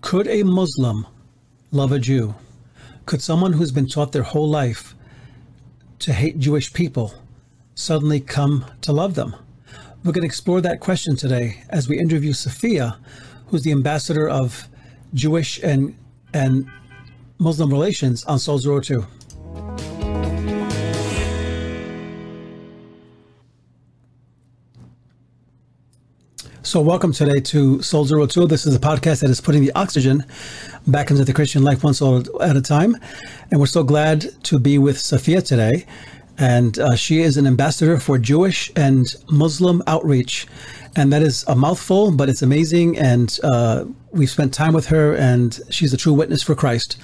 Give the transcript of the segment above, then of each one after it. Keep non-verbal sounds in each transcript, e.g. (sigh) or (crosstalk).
Could a Muslim love a Jew? Could someone who's been taught their whole life to hate Jewish people suddenly come to love them? We're going to explore that question today as we interview Sophia, who's the ambassador of Jewish and and Muslim relations on Soul Zero Two. So, welcome today to Soul Zero Two. This is a podcast that is putting the oxygen back into the Christian life one soul at a time. And we're so glad to be with Sophia today. And uh, she is an ambassador for Jewish and Muslim outreach. And that is a mouthful, but it's amazing. And uh, we've spent time with her, and she's a true witness for Christ.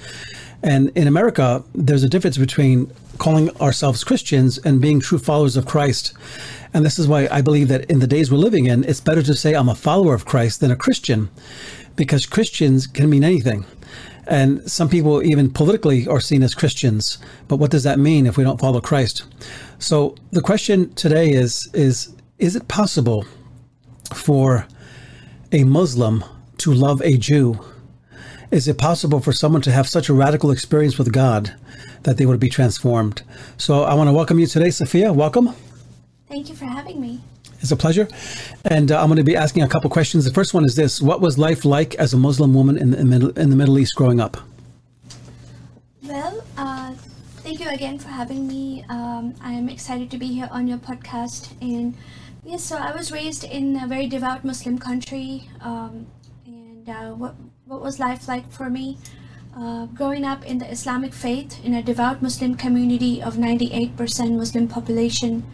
And in America, there's a difference between calling ourselves Christians and being true followers of Christ. And this is why I believe that in the days we're living in, it's better to say I'm a follower of Christ than a Christian, because Christians can mean anything. And some people, even politically, are seen as Christians. But what does that mean if we don't follow Christ? So the question today is: is is it possible for a Muslim to love a Jew? Is it possible for someone to have such a radical experience with God that they would be transformed? So I want to welcome you today, Sophia. Welcome. Thank you for having me. It's a pleasure. And uh, I'm going to be asking a couple questions. The first one is this What was life like as a Muslim woman in the, Middle, in the Middle East growing up? Well, uh, thank you again for having me. Um, I am excited to be here on your podcast. And yes, so I was raised in a very devout Muslim country. Um, and uh, what, what was life like for me? Uh, growing up in the Islamic faith in a devout Muslim community of 98% Muslim population,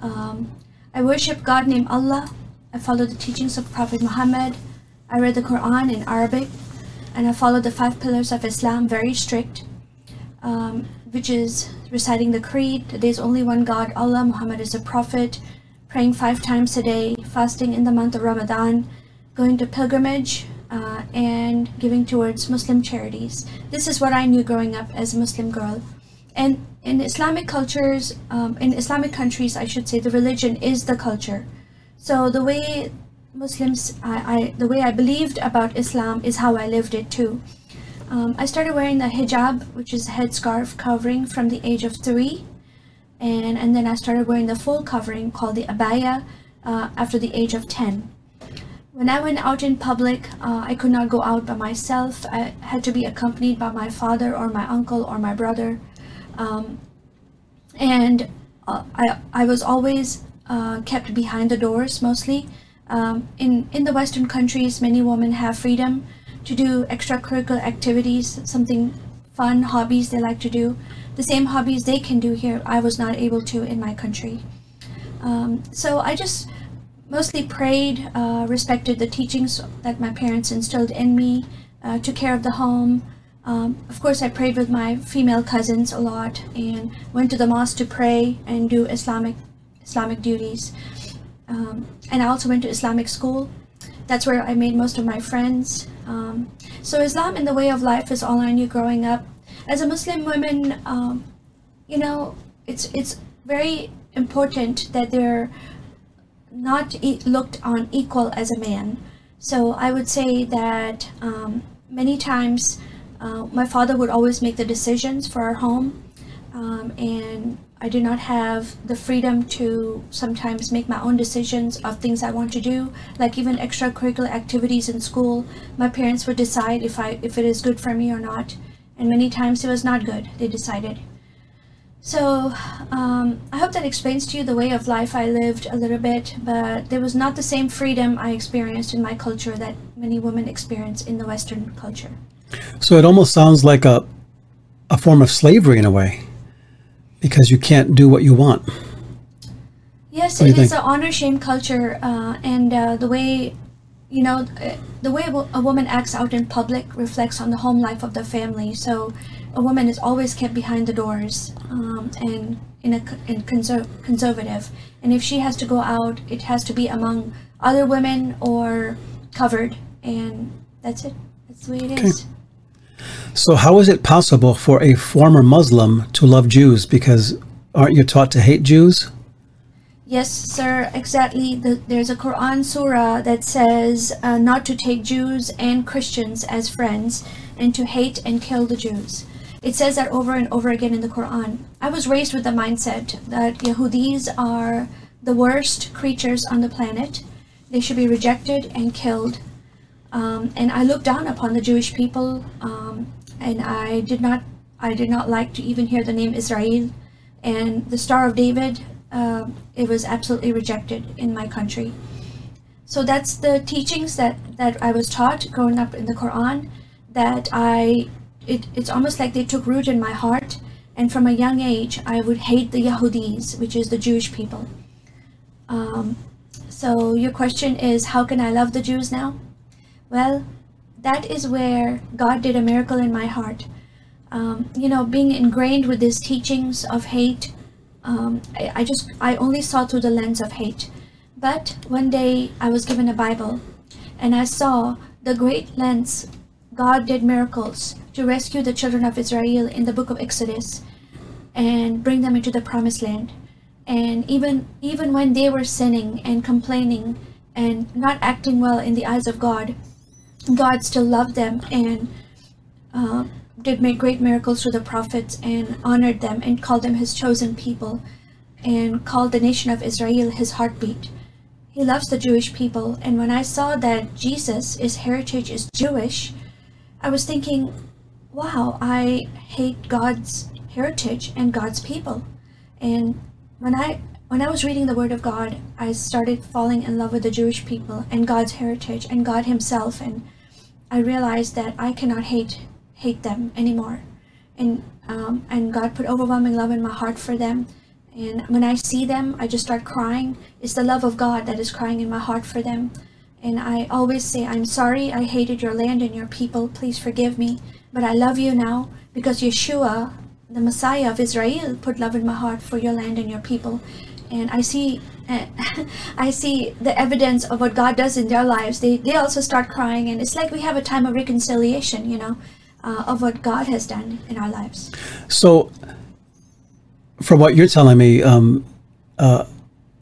um, I worship God named Allah. I follow the teachings of Prophet Muhammad. I read the Quran in Arabic, and I follow the five pillars of Islam very strict, um, which is reciting the creed. There's only one God, Allah. Muhammad is a prophet. Praying five times a day, fasting in the month of Ramadan, going to pilgrimage, uh, and giving towards Muslim charities. This is what I knew growing up as a Muslim girl and in Islamic cultures, um, in Islamic countries, I should say, the religion is the culture. So the way Muslims, I, I the way I believed about Islam is how I lived it too. Um, I started wearing the hijab, which is a headscarf covering, from the age of three, and and then I started wearing the full covering called the abaya uh, after the age of ten. When I went out in public, uh, I could not go out by myself. I had to be accompanied by my father or my uncle or my brother. Um, and uh, I, I was always uh, kept behind the doors mostly. Um, in, in the Western countries, many women have freedom to do extracurricular activities, something fun, hobbies they like to do. The same hobbies they can do here, I was not able to in my country. Um, so I just mostly prayed, uh, respected the teachings that my parents instilled in me, uh, took care of the home, um, of course, I prayed with my female cousins a lot and went to the mosque to pray and do Islamic Islamic duties. Um, and I also went to Islamic school. That's where I made most of my friends. Um, so Islam in the way of life is all I knew growing up. As a Muslim woman, um, you know, it's it's very important that they're not e- looked on equal as a man. So I would say that um, many times uh, my father would always make the decisions for our home, um, and I did not have the freedom to sometimes make my own decisions of things I want to do, like even extracurricular activities in school. My parents would decide if I if it is good for me or not, and many times it was not good. They decided. So um, I hope that explains to you the way of life I lived a little bit, but there was not the same freedom I experienced in my culture that many women experience in the Western culture. So it almost sounds like a a form of slavery in a way, because you can't do what you want. Yes, it is an honor shame culture, uh, and uh, the way you know uh, the way a woman acts out in public reflects on the home life of the family. So a woman is always kept behind the doors um, and in a in conser- conservative, and if she has to go out, it has to be among other women or covered, and that's it. That's the way it okay. is. So, how is it possible for a former Muslim to love Jews? Because aren't you taught to hate Jews? Yes, sir, exactly. The, there's a Quran surah that says uh, not to take Jews and Christians as friends and to hate and kill the Jews. It says that over and over again in the Quran. I was raised with the mindset that Yahudis are the worst creatures on the planet. They should be rejected and killed. Um, and I looked down upon the Jewish people, um, and I did not, I did not like to even hear the name Israel. And the Star of David uh, it was absolutely rejected in my country. So that's the teachings that, that I was taught growing up in the Quran. That I, it, it's almost like they took root in my heart, and from a young age, I would hate the Yahudis, which is the Jewish people. Um, so your question is, how can I love the Jews now? Well, that is where God did a miracle in my heart. Um, you know, being ingrained with these teachings of hate, um, I, I just I only saw through the lens of hate. But one day I was given a Bible, and I saw the great lens God did miracles to rescue the children of Israel in the book of Exodus and bring them into the promised land. And even even when they were sinning and complaining and not acting well in the eyes of God, God still loved them and uh, did make great miracles through the prophets and honored them and called them his chosen people and called the nation of Israel his heartbeat. He loves the Jewish people, and when I saw that Jesus, his heritage is Jewish, I was thinking, wow, I hate God's heritage and God's people. And when I when I was reading the Word of God, I started falling in love with the Jewish people and God's heritage and God Himself, and I realized that I cannot hate hate them anymore. And um, and God put overwhelming love in my heart for them. And when I see them, I just start crying. It's the love of God that is crying in my heart for them. And I always say, I'm sorry I hated your land and your people. Please forgive me. But I love you now because Yeshua, the Messiah of Israel, put love in my heart for your land and your people. And I see (laughs) I see the evidence of what God does in their lives. They, they also start crying, and it's like we have a time of reconciliation, you know uh, of what God has done in our lives. So, from what you're telling me, um, uh,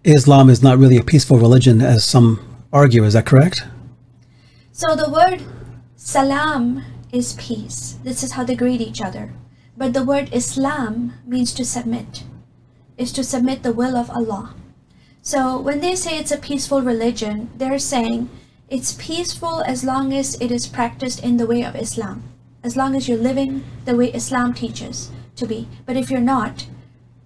Islam is not really a peaceful religion, as some argue. Is that correct? So, the word salam is peace. This is how they greet each other. But the word Islam means to submit, is to submit the will of Allah. So, when they say it's a peaceful religion, they're saying it's peaceful as long as it is practiced in the way of Islam as long as you're living the way Islam teaches to be. But if you're not,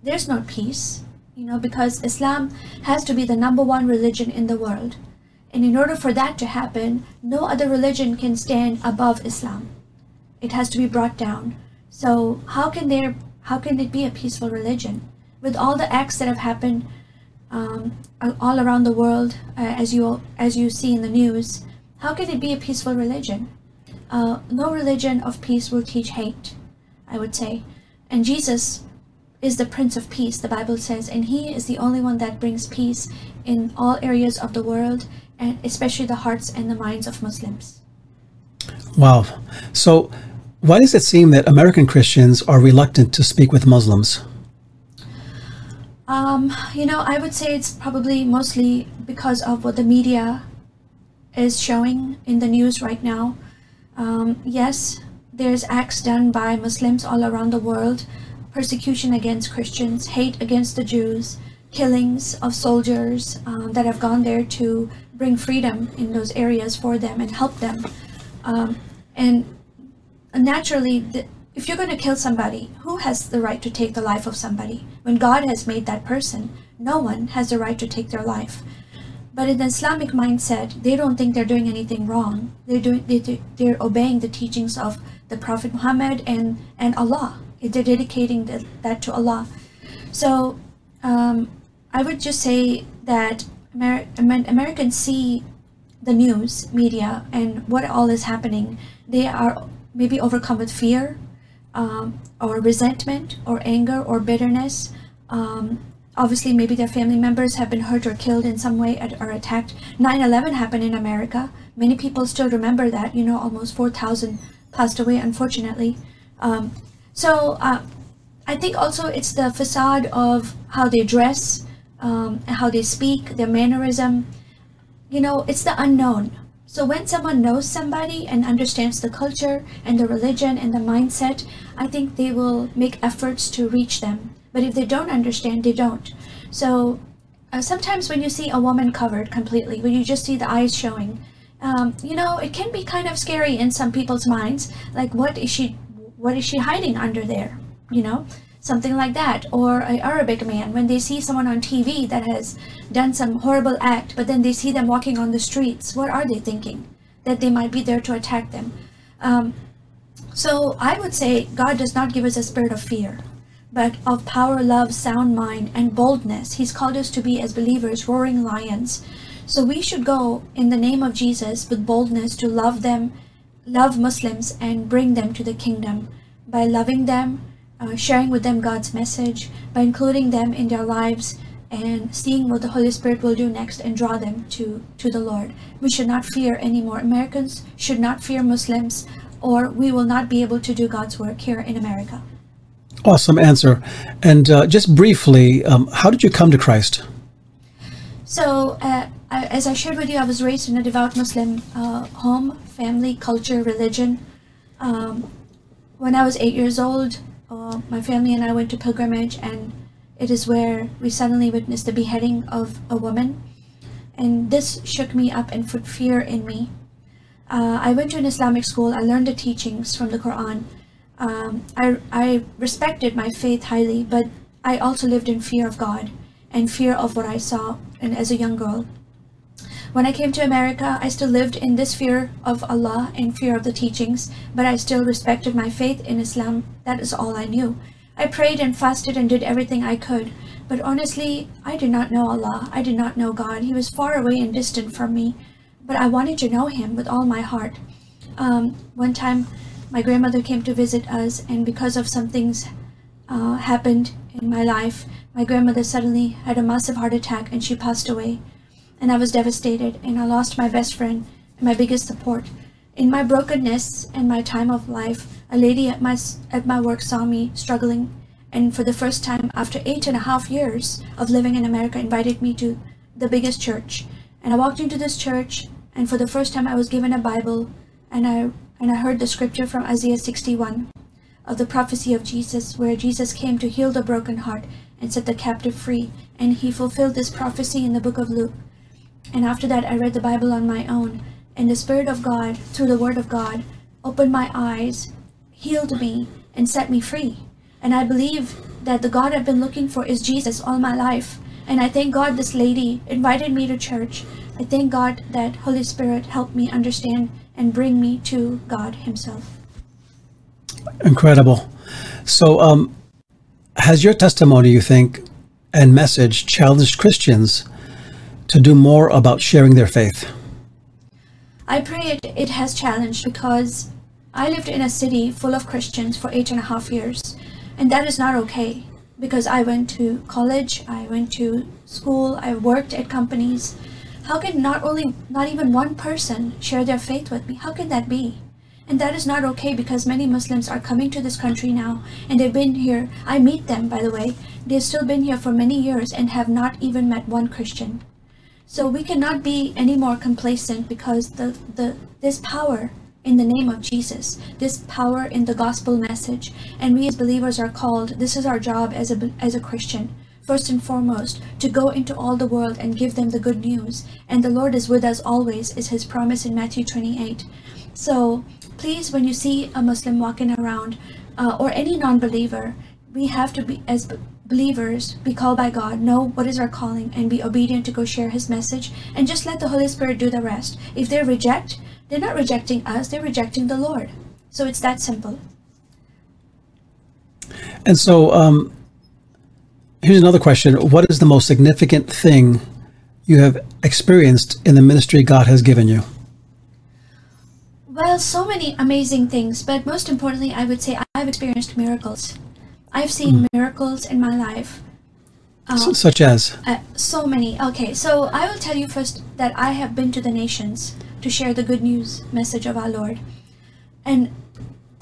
there's no peace, you know, because Islam has to be the number one religion in the world. And in order for that to happen, no other religion can stand above Islam. It has to be brought down. So how can there how can it be a peaceful religion with all the acts that have happened um, all around the world, uh, as you as you see in the news? How can it be a peaceful religion? Uh, no religion of peace will teach hate, I would say. And Jesus is the Prince of Peace, the Bible says, and He is the only one that brings peace in all areas of the world, and especially the hearts and the minds of Muslims. Wow. So, why does it seem that American Christians are reluctant to speak with Muslims? Um, you know, I would say it's probably mostly because of what the media is showing in the news right now. Um, yes, there's acts done by Muslims all around the world persecution against Christians, hate against the Jews, killings of soldiers um, that have gone there to bring freedom in those areas for them and help them. Um, and naturally, the, if you're going to kill somebody, who has the right to take the life of somebody? When God has made that person, no one has the right to take their life. But in the Islamic mindset, they don't think they're doing anything wrong. They're doing they, they're obeying the teachings of the Prophet Muhammad and and Allah. They're dedicating the, that to Allah. So um, I would just say that Amer- Americans see the news media and what all is happening. They are maybe overcome with fear, um, or resentment, or anger, or bitterness. Um, obviously maybe their family members have been hurt or killed in some way or attacked 9-11 happened in america many people still remember that you know almost 4000 passed away unfortunately um, so uh, i think also it's the facade of how they dress um, how they speak, their mannerism. You know, it's the unknown. So when someone knows somebody and understands the culture and the religion and the mindset, I think they will make efforts to reach them. But if they don't understand, they don't. So uh, sometimes when you see a woman covered completely, when you just see the eyes showing, um, you know, it can be kind of scary in some people's minds. Like, what is she? What is she hiding under there? You know, something like that. Or an Arabic man when they see someone on TV that has done some horrible act, but then they see them walking on the streets. What are they thinking? That they might be there to attack them. Um, so I would say God does not give us a spirit of fear but of power, love, sound mind, and boldness. He's called us to be, as believers, roaring lions. So we should go in the name of Jesus with boldness to love them, love Muslims, and bring them to the kingdom by loving them, uh, sharing with them God's message, by including them in their lives, and seeing what the Holy Spirit will do next and draw them to, to the Lord. We should not fear anymore. Americans should not fear Muslims, or we will not be able to do God's work here in America. Awesome answer. And uh, just briefly, um, how did you come to Christ? So, uh, I, as I shared with you, I was raised in a devout Muslim uh, home, family, culture, religion. Um, when I was eight years old, uh, my family and I went to pilgrimage, and it is where we suddenly witnessed the beheading of a woman. And this shook me up and put fear in me. Uh, I went to an Islamic school, I learned the teachings from the Quran um, I, I respected my faith highly, but I also lived in fear of God and fear of what I saw and as a young girl. When I came to America, I still lived in this fear of Allah and fear of the teachings, but I still respected my faith in Islam. That is all I knew. I prayed and fasted and did everything I could, but honestly, I did not know Allah. I did not know God. He was far away and distant from me, but I wanted to know Him with all my heart. Um, one time, my grandmother came to visit us, and because of some things uh, happened in my life, my grandmother suddenly had a massive heart attack and she passed away. And I was devastated, and I lost my best friend and my biggest support. In my brokenness and my time of life, a lady at my at my work saw me struggling, and for the first time after eight and a half years of living in America, invited me to the biggest church. And I walked into this church, and for the first time, I was given a Bible, and I and I heard the scripture from Isaiah 61 of the prophecy of Jesus, where Jesus came to heal the broken heart and set the captive free, and he fulfilled this prophecy in the book of Luke. And after that, I read the Bible on my own, and the Spirit of God, through the Word of God, opened my eyes, healed me, and set me free. And I believe that the God I've been looking for is Jesus all my life. And I thank God this lady invited me to church. I thank God that Holy Spirit helped me understand and bring me to God Himself. Incredible. So, um, has your testimony, you think, and message challenged Christians to do more about sharing their faith? I pray it, it has challenged because I lived in a city full of Christians for eight and a half years, and that is not okay because I went to college, I went to school, I worked at companies, how can not only, not even one person share their faith with me? How can that be? And that is not okay because many Muslims are coming to this country now and they've been here. I meet them, by the way. They've still been here for many years and have not even met one Christian. So we cannot be any more complacent because the, the, this power in the name of Jesus, this power in the gospel message, and we as believers are called, this is our job as a, as a Christian, first and foremost, to go into all the world and give them the good news. And the Lord is with us always, is his promise in Matthew 28. So please, when you see a Muslim walking around uh, or any non believer, we have to be, as believers, be called by God, know what is our calling, and be obedient to go share his message, and just let the Holy Spirit do the rest. If they reject, they're not rejecting us, they're rejecting the Lord. So it's that simple. And so, um, Here's another question. What is the most significant thing you have experienced in the ministry God has given you? Well, so many amazing things, but most importantly, I would say I've experienced miracles. I've seen mm. miracles in my life. Uh, S- such as? Uh, so many. Okay, so I will tell you first that I have been to the nations to share the good news message of our Lord. And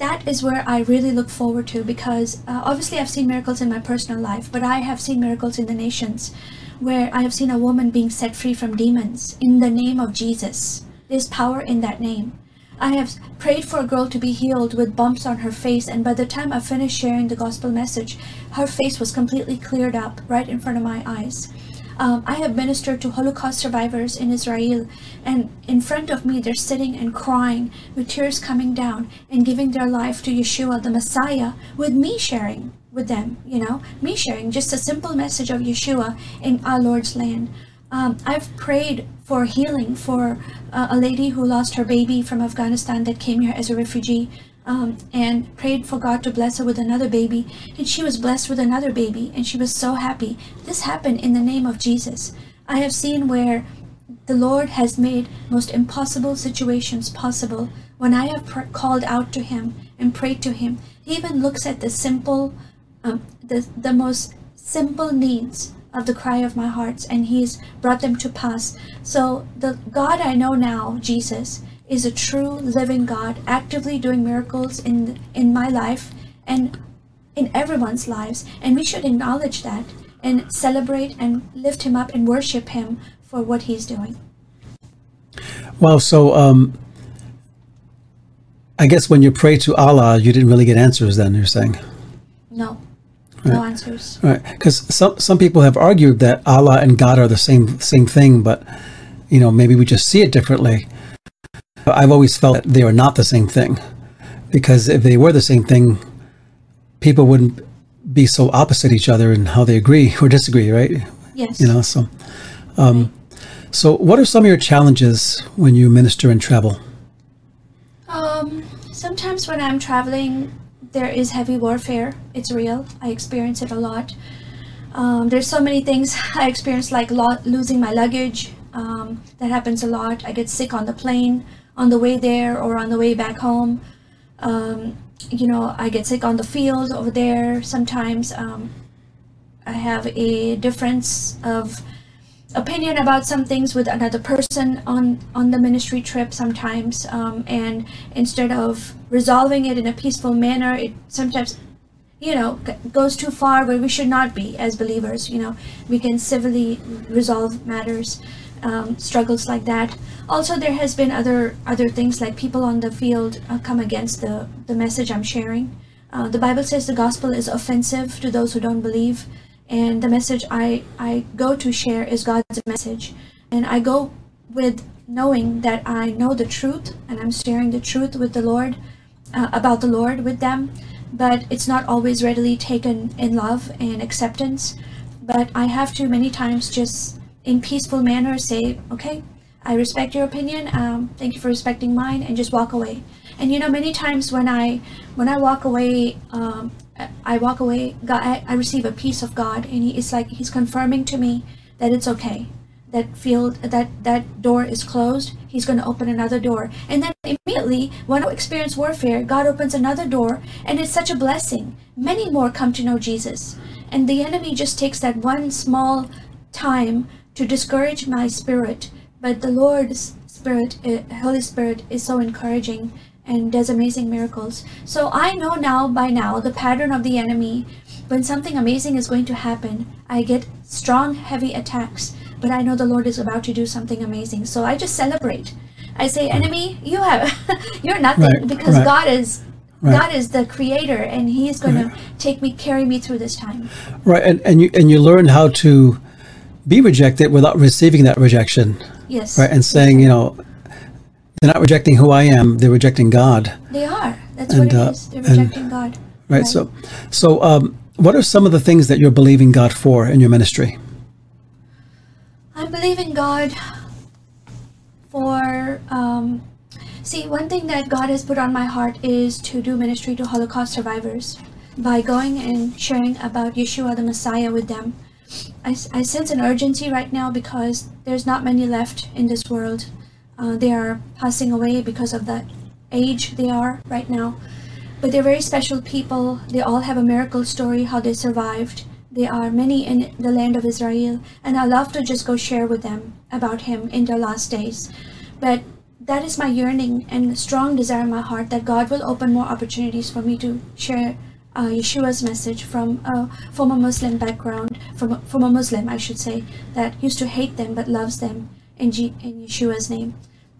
that is where I really look forward to because uh, obviously I've seen miracles in my personal life, but I have seen miracles in the nations where I have seen a woman being set free from demons in the name of Jesus. There's power in that name. I have prayed for a girl to be healed with bumps on her face, and by the time I finished sharing the gospel message, her face was completely cleared up right in front of my eyes. Um, I have ministered to Holocaust survivors in Israel, and in front of me, they're sitting and crying with tears coming down and giving their life to Yeshua, the Messiah, with me sharing with them, you know, me sharing just a simple message of Yeshua in our Lord's land. Um, I've prayed for healing for uh, a lady who lost her baby from Afghanistan that came here as a refugee um, and prayed for God to bless her with another baby. And she was blessed with another baby and she was so happy. This happened in the name of Jesus. I have seen where the Lord has made most impossible situations possible when I have pr- called out to Him and prayed to Him. He even looks at the simple, um, the, the most simple needs of the cry of my hearts and he's brought them to pass so the god i know now jesus is a true living god actively doing miracles in in my life and in everyone's lives and we should acknowledge that and celebrate and lift him up and worship him for what he's doing well so um i guess when you pray to allah you didn't really get answers then you're saying no Right. No answers. Right, because some some people have argued that Allah and God are the same same thing, but you know maybe we just see it differently. I've always felt that they are not the same thing, because if they were the same thing, people wouldn't be so opposite each other in how they agree or disagree, right? Yes. You know, so um, so what are some of your challenges when you minister and travel? Um, sometimes when I'm traveling, there is heavy warfare. It's real. I experience it a lot. Um, there's so many things (laughs) I experience, like lo- losing my luggage. Um, that happens a lot. I get sick on the plane on the way there or on the way back home. Um, you know, I get sick on the field over there. Sometimes um, I have a difference of opinion about some things with another person on on the ministry trip sometimes um, and instead of resolving it in a peaceful manner it sometimes you know goes too far where we should not be as believers you know we can civilly resolve matters um, struggles like that also there has been other other things like people on the field uh, come against the the message i'm sharing uh, the bible says the gospel is offensive to those who don't believe and the message I, I go to share is God's message. And I go with knowing that I know the truth and I'm sharing the truth with the Lord uh, about the Lord with them, but it's not always readily taken in love and acceptance. But I have to many times just in peaceful manner say, okay, I respect your opinion. Um, thank you for respecting mine, and just walk away. And you know, many times when I when I walk away, um, I walk away, God, I, I receive a peace of God, and he, it's like He's confirming to me that it's okay. That field, that that door is closed. He's going to open another door, and then immediately, when I experience warfare, God opens another door, and it's such a blessing. Many more come to know Jesus, and the enemy just takes that one small time to discourage my spirit. But the Lord's Spirit, uh, Holy Spirit, is so encouraging and does amazing miracles. So I know now by now the pattern of the enemy. When something amazing is going to happen, I get strong, heavy attacks, but I know the Lord is about to do something amazing. So I just celebrate. I say, enemy, you have, (laughs) you're nothing right, because right. God is Right. God is the creator, and He is going right. to take me, carry me through this time. Right, and and you and you learn how to be rejected without receiving that rejection. Yes. Right, and saying, you know, they're not rejecting who I am; they're rejecting God. They are. That's and, what it uh, is. They're rejecting and, God. Right. right. So, so um, what are some of the things that you're believing God for in your ministry? I believe in God for. Um, see, one thing that God has put on my heart is to do ministry to Holocaust survivors by going and sharing about Yeshua the Messiah with them. I, I sense an urgency right now because there's not many left in this world uh, they are passing away because of the age they are right now. But they're very special people. They all have a miracle story how they survived. There are many in the land of Israel, and I love to just go share with them about Him in their last days. But that is my yearning and strong desire in my heart that God will open more opportunities for me to share uh, Yeshua's message from a former Muslim background, from a, from a Muslim, I should say, that used to hate them but loves them in, G- in Yeshua's name.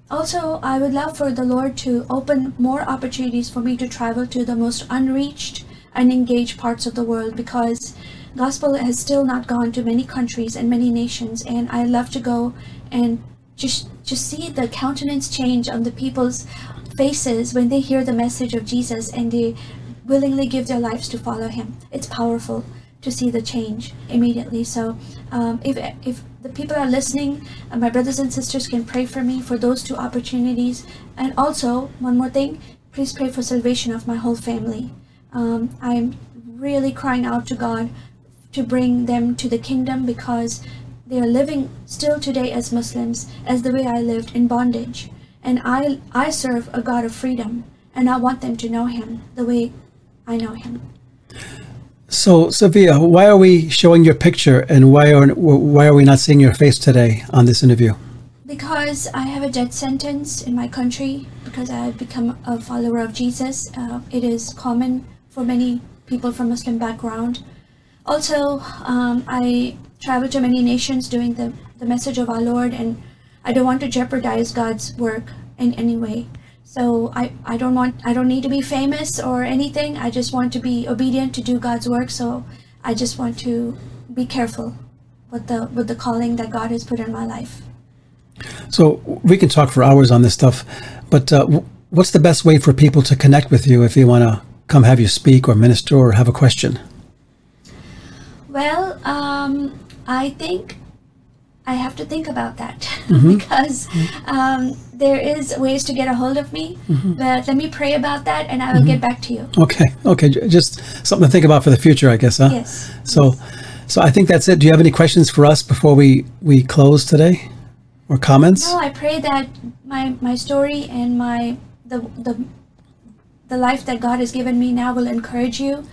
Also, I would love for the Lord to open more opportunities for me to travel to the most unreached, unengaged parts of the world because gospel has still not gone to many countries and many nations, and I love to go and just just see the countenance change on the people's faces when they hear the message of Jesus and they willingly give their lives to follow him. It's powerful to see the change immediately. So, um, if if the people are listening, uh, my brothers and sisters can pray for me for those two opportunities. And also, one more thing, please pray for salvation of my whole family. Um, I'm really crying out to God to bring them to the kingdom because they are living still today as Muslims, as the way I lived in bondage. And I, I serve a God of freedom, and I want them to know Him the way I know Him. So, Sophia, why are we showing your picture, and why are why are we not seeing your face today on this interview? Because I have a death sentence in my country because I have become a follower of Jesus. Uh, it is common for many people from Muslim background. Also, um, I travel to many nations doing the, the message of our Lord, and I don't want to jeopardize God's work in any way. So I, I don't want I don't need to be famous or anything. I just want to be obedient to do God's work. So I just want to be careful with the with the calling that God has put in my life. So we can talk for hours on this stuff, but uh, what's the best way for people to connect with you if they want to come have you speak or minister or have a question? Well, um, I think I have to think about that (laughs) mm-hmm. because um, there is ways to get a hold of me. Mm-hmm. But let me pray about that, and I will mm-hmm. get back to you. Okay, okay, just something to think about for the future, I guess, huh? Yes. So, yes. so I think that's it. Do you have any questions for us before we we close today, or comments? No, I pray that my my story and my the the the life that God has given me now will encourage you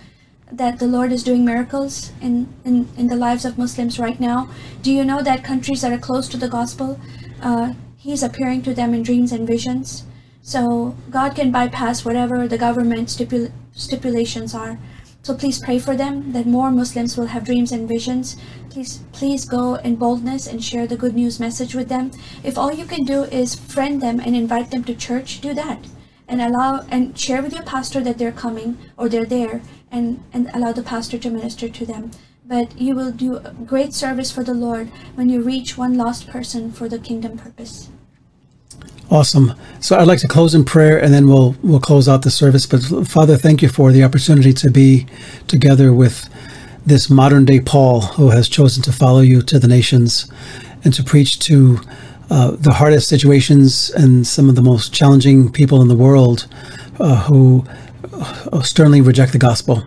that the Lord is doing miracles in, in, in the lives of Muslims right now. Do you know that countries that are close to the gospel, uh, He's appearing to them in dreams and visions? So God can bypass whatever the government stipul- stipulations are. So please pray for them that more Muslims will have dreams and visions. Please, please go in boldness and share the good news message with them. If all you can do is friend them and invite them to church, do that and allow and share with your pastor that they're coming or they're there and, and allow the pastor to minister to them. But you will do great service for the Lord when you reach one lost person for the kingdom purpose. Awesome. So I'd like to close in prayer and then we'll we'll close out the service. But Father, thank you for the opportunity to be together with this modern day Paul who has chosen to follow you to the nations and to preach to uh, the hardest situations and some of the most challenging people in the world uh, who sternly reject the gospel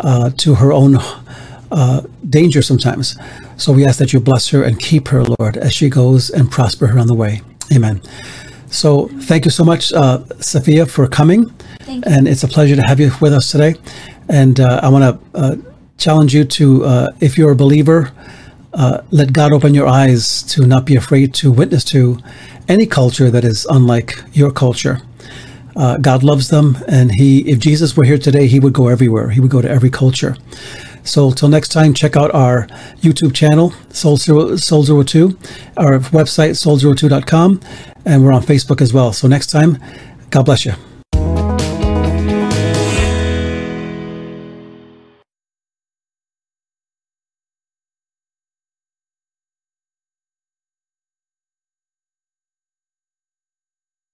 uh, to her own uh, danger sometimes. So we ask that you bless her and keep her, Lord, as she goes and prosper her on the way. Amen. So thank you so much, uh, Sophia, for coming. And it's a pleasure to have you with us today. And I want to challenge you to, if you're a believer, uh, let God open your eyes to not be afraid to witness to any culture that is unlike your culture. Uh, God loves them, and He, if Jesus were here today, He would go everywhere. He would go to every culture. So, till next time, check out our YouTube channel, Soul, Zero, Soul Zero 02, our website, soul02.com, and we're on Facebook as well. So, next time, God bless you.